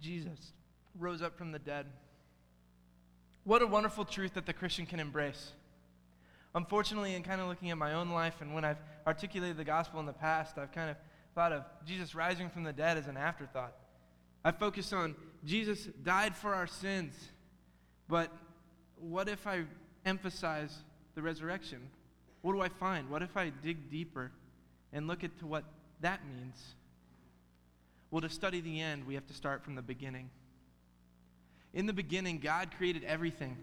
Jesus rose up from the dead. What a wonderful truth that the Christian can embrace. Unfortunately, in kind of looking at my own life and when I've articulated the gospel in the past, I've kind of thought of Jesus rising from the dead as an afterthought. I focused on Jesus died for our sins, but what if I emphasize the resurrection? What do I find? What if I dig deeper and look at what that means? Well, to study the end, we have to start from the beginning. In the beginning, God created everything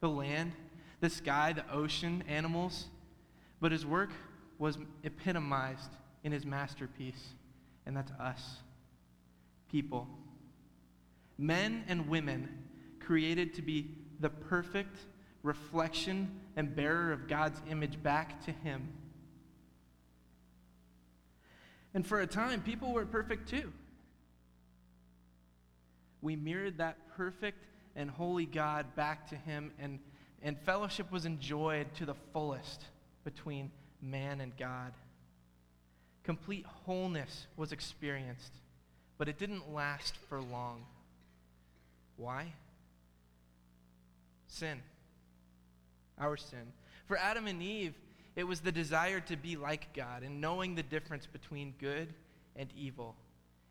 the land, the sky, the ocean, animals. But his work was epitomized in his masterpiece, and that's us, people. Men and women created to be the perfect reflection and bearer of God's image back to him. And for a time, people were perfect too. We mirrored that perfect and holy God back to him, and, and fellowship was enjoyed to the fullest between man and God. Complete wholeness was experienced, but it didn't last for long. Why? Sin. Our sin. For Adam and Eve, it was the desire to be like God and knowing the difference between good and evil.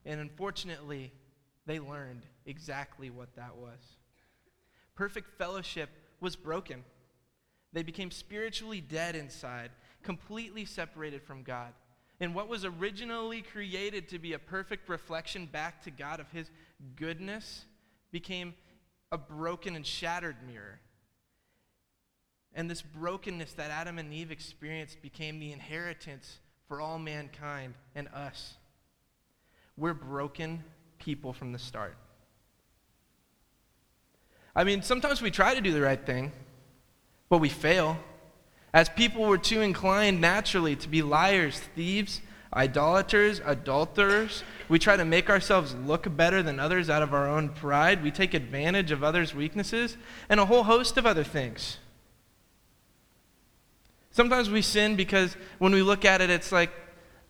And unfortunately, they learned exactly what that was. Perfect fellowship was broken. They became spiritually dead inside, completely separated from God. And what was originally created to be a perfect reflection back to God of His goodness became a broken and shattered mirror. And this brokenness that Adam and Eve experienced became the inheritance for all mankind and us. We're broken people from the start. I mean, sometimes we try to do the right thing, but we fail. As people, we're too inclined naturally to be liars, thieves, idolaters, adulterers. We try to make ourselves look better than others out of our own pride. We take advantage of others' weaknesses and a whole host of other things. Sometimes we sin because when we look at it, it's like,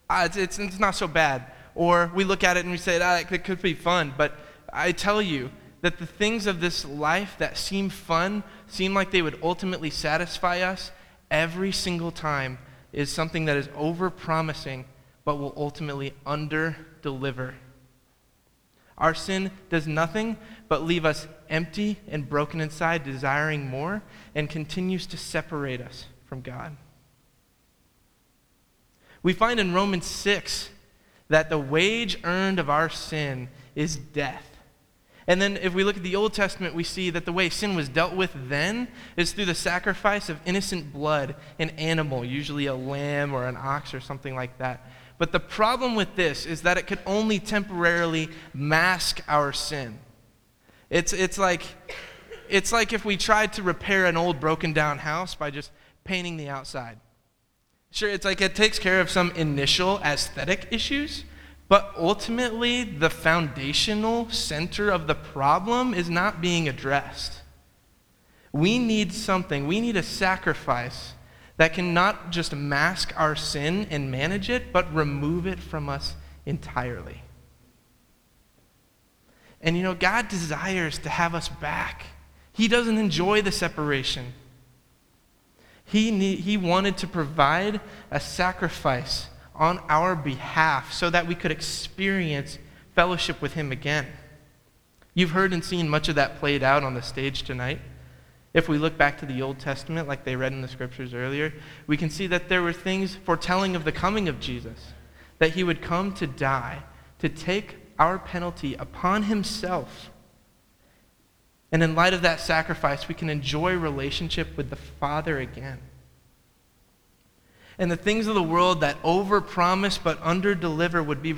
ah, it's, it's, it's not so bad. Or we look at it and we say, ah, it could be fun. But I tell you that the things of this life that seem fun, seem like they would ultimately satisfy us, every single time is something that is over promising but will ultimately under deliver. Our sin does nothing but leave us empty and broken inside, desiring more, and continues to separate us from God. We find in Romans 6 that the wage earned of our sin is death. And then if we look at the Old Testament, we see that the way sin was dealt with then is through the sacrifice of innocent blood, an animal, usually a lamb or an ox or something like that. But the problem with this is that it could only temporarily mask our sin. It's, it's, like, it's like if we tried to repair an old broken down house by just painting the outside. Sure, it's like it takes care of some initial aesthetic issues, but ultimately, the foundational center of the problem is not being addressed. We need something, we need a sacrifice that can not just mask our sin and manage it, but remove it from us entirely. And you know, God desires to have us back. He doesn't enjoy the separation. He, need, he wanted to provide a sacrifice on our behalf so that we could experience fellowship with Him again. You've heard and seen much of that played out on the stage tonight. If we look back to the Old Testament, like they read in the scriptures earlier, we can see that there were things foretelling of the coming of Jesus, that he would come to die, to take our penalty upon himself. And in light of that sacrifice, we can enjoy relationship with the Father again. And the things of the world that overpromise but underdeliver would be,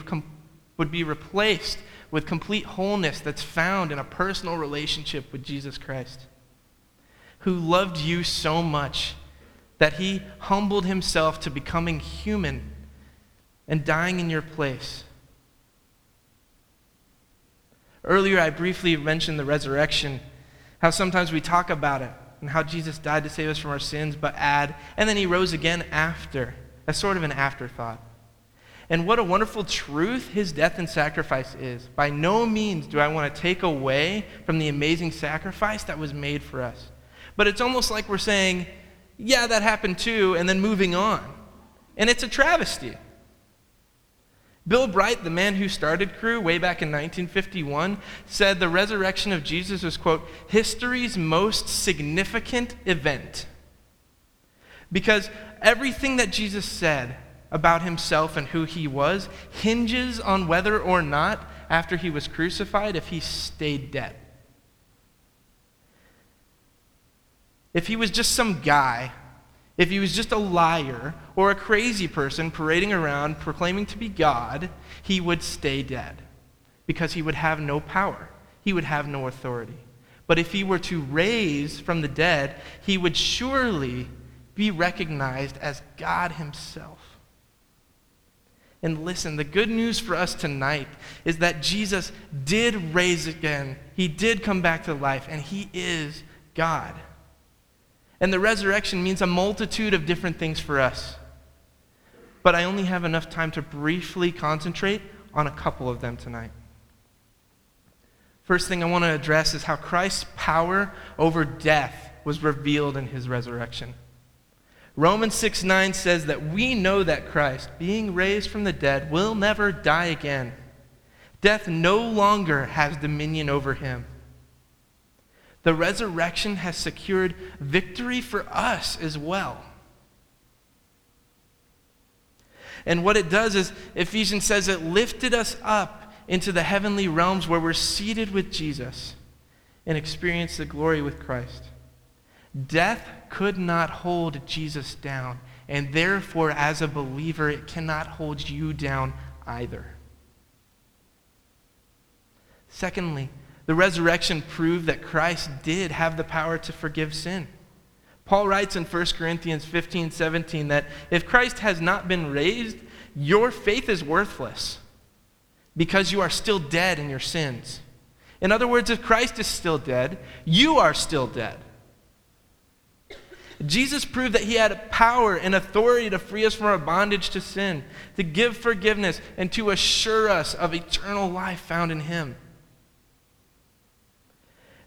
would be replaced with complete wholeness that's found in a personal relationship with Jesus Christ who loved you so much that he humbled himself to becoming human and dying in your place. Earlier, I briefly mentioned the resurrection, how sometimes we talk about it, and how Jesus died to save us from our sins, but add, and then he rose again after, as sort of an afterthought. And what a wonderful truth his death and sacrifice is. By no means do I want to take away from the amazing sacrifice that was made for us. But it's almost like we're saying, yeah, that happened too, and then moving on. And it's a travesty. Bill Bright, the man who started Cru way back in 1951, said the resurrection of Jesus was, quote, history's most significant event. Because everything that Jesus said about himself and who he was hinges on whether or not, after he was crucified, if he stayed dead. If he was just some guy, if he was just a liar or a crazy person parading around proclaiming to be God, he would stay dead because he would have no power, he would have no authority. But if he were to raise from the dead, he would surely be recognized as God himself. And listen, the good news for us tonight is that Jesus did raise again. He did come back to life, and he is God. And the resurrection means a multitude of different things for us. But I only have enough time to briefly concentrate on a couple of them tonight. First thing I want to address is how Christ's power over death was revealed in his resurrection. Romans 6 9 says that we know that Christ, being raised from the dead, will never die again. Death no longer has dominion over him. The resurrection has secured victory for us as well. And what it does is, Ephesians says it lifted us up into the heavenly realms where we're seated with Jesus and experience the glory with Christ. Death could not hold Jesus down, and therefore, as a believer, it cannot hold you down either. Secondly, the resurrection proved that Christ did have the power to forgive sin. Paul writes in 1 Corinthians 15 17 that if Christ has not been raised, your faith is worthless because you are still dead in your sins. In other words, if Christ is still dead, you are still dead. Jesus proved that he had power and authority to free us from our bondage to sin, to give forgiveness, and to assure us of eternal life found in him.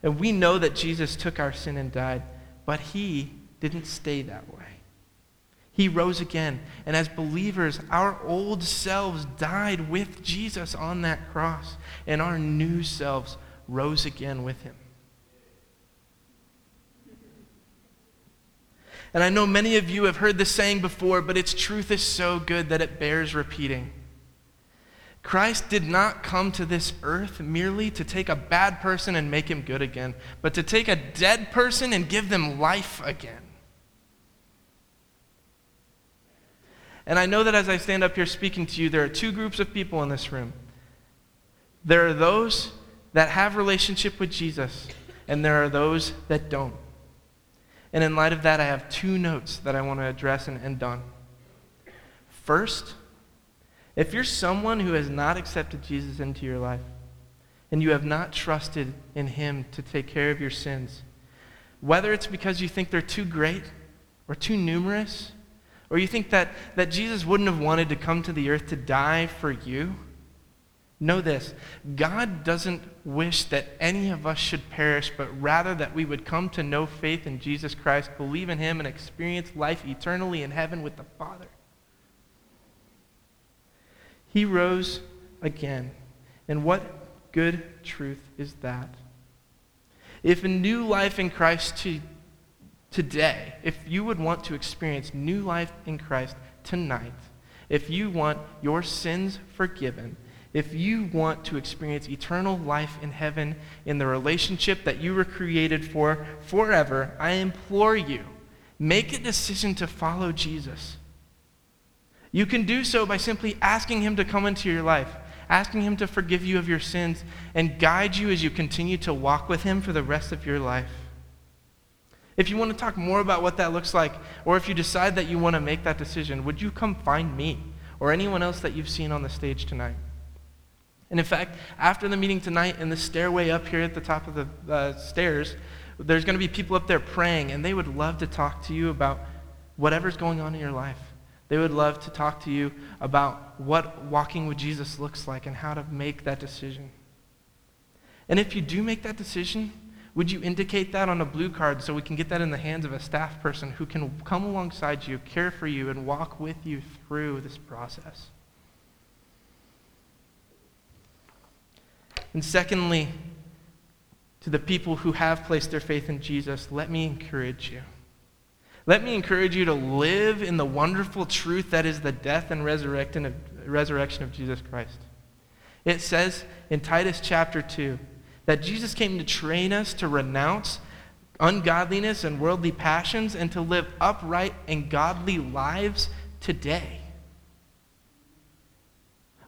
And we know that Jesus took our sin and died, but he didn't stay that way. He rose again. And as believers, our old selves died with Jesus on that cross, and our new selves rose again with him. And I know many of you have heard this saying before, but its truth is so good that it bears repeating. Christ did not come to this earth merely to take a bad person and make him good again, but to take a dead person and give them life again. And I know that as I stand up here speaking to you, there are two groups of people in this room. There are those that have relationship with Jesus, and there are those that don't. And in light of that, I have two notes that I want to address and end on. First, if you're someone who has not accepted Jesus into your life and you have not trusted in him to take care of your sins, whether it's because you think they're too great or too numerous, or you think that, that Jesus wouldn't have wanted to come to the earth to die for you, know this God doesn't wish that any of us should perish, but rather that we would come to know faith in Jesus Christ, believe in him, and experience life eternally in heaven with the Father. He rose again. And what good truth is that? If a new life in Christ to, today, if you would want to experience new life in Christ tonight, if you want your sins forgiven, if you want to experience eternal life in heaven in the relationship that you were created for forever, I implore you, make a decision to follow Jesus. You can do so by simply asking Him to come into your life, asking Him to forgive you of your sins, and guide you as you continue to walk with Him for the rest of your life. If you want to talk more about what that looks like, or if you decide that you want to make that decision, would you come find me or anyone else that you've seen on the stage tonight? And in fact, after the meeting tonight, in the stairway up here at the top of the uh, stairs, there's going to be people up there praying, and they would love to talk to you about whatever's going on in your life. They would love to talk to you about what walking with Jesus looks like and how to make that decision. And if you do make that decision, would you indicate that on a blue card so we can get that in the hands of a staff person who can come alongside you, care for you, and walk with you through this process? And secondly, to the people who have placed their faith in Jesus, let me encourage you. Let me encourage you to live in the wonderful truth that is the death and resurrection of Jesus Christ. It says in Titus chapter 2 that Jesus came to train us to renounce ungodliness and worldly passions and to live upright and godly lives today.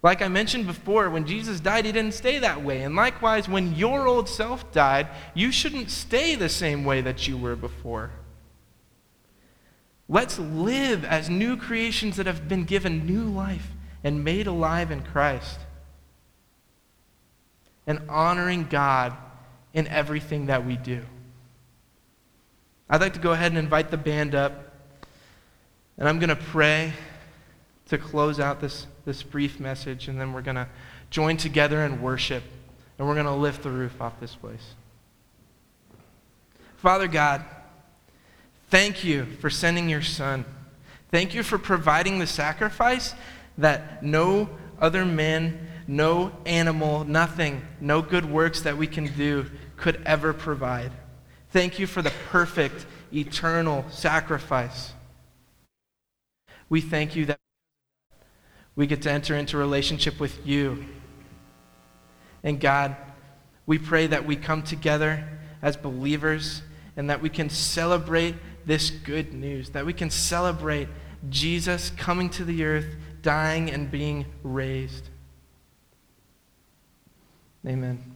Like I mentioned before, when Jesus died, he didn't stay that way. And likewise, when your old self died, you shouldn't stay the same way that you were before. Let's live as new creations that have been given new life and made alive in Christ and honoring God in everything that we do. I'd like to go ahead and invite the band up, and I'm going to pray to close out this, this brief message, and then we're going to join together and worship, and we're going to lift the roof off this place. Father God, thank you for sending your Son. Thank you for providing the sacrifice that no other man no animal, nothing, no good works that we can do could ever provide. Thank you for the perfect, eternal sacrifice. We thank you that we get to enter into relationship with you. And God, we pray that we come together as believers and that we can celebrate this good news, that we can celebrate Jesus coming to the earth, dying, and being raised. Amen.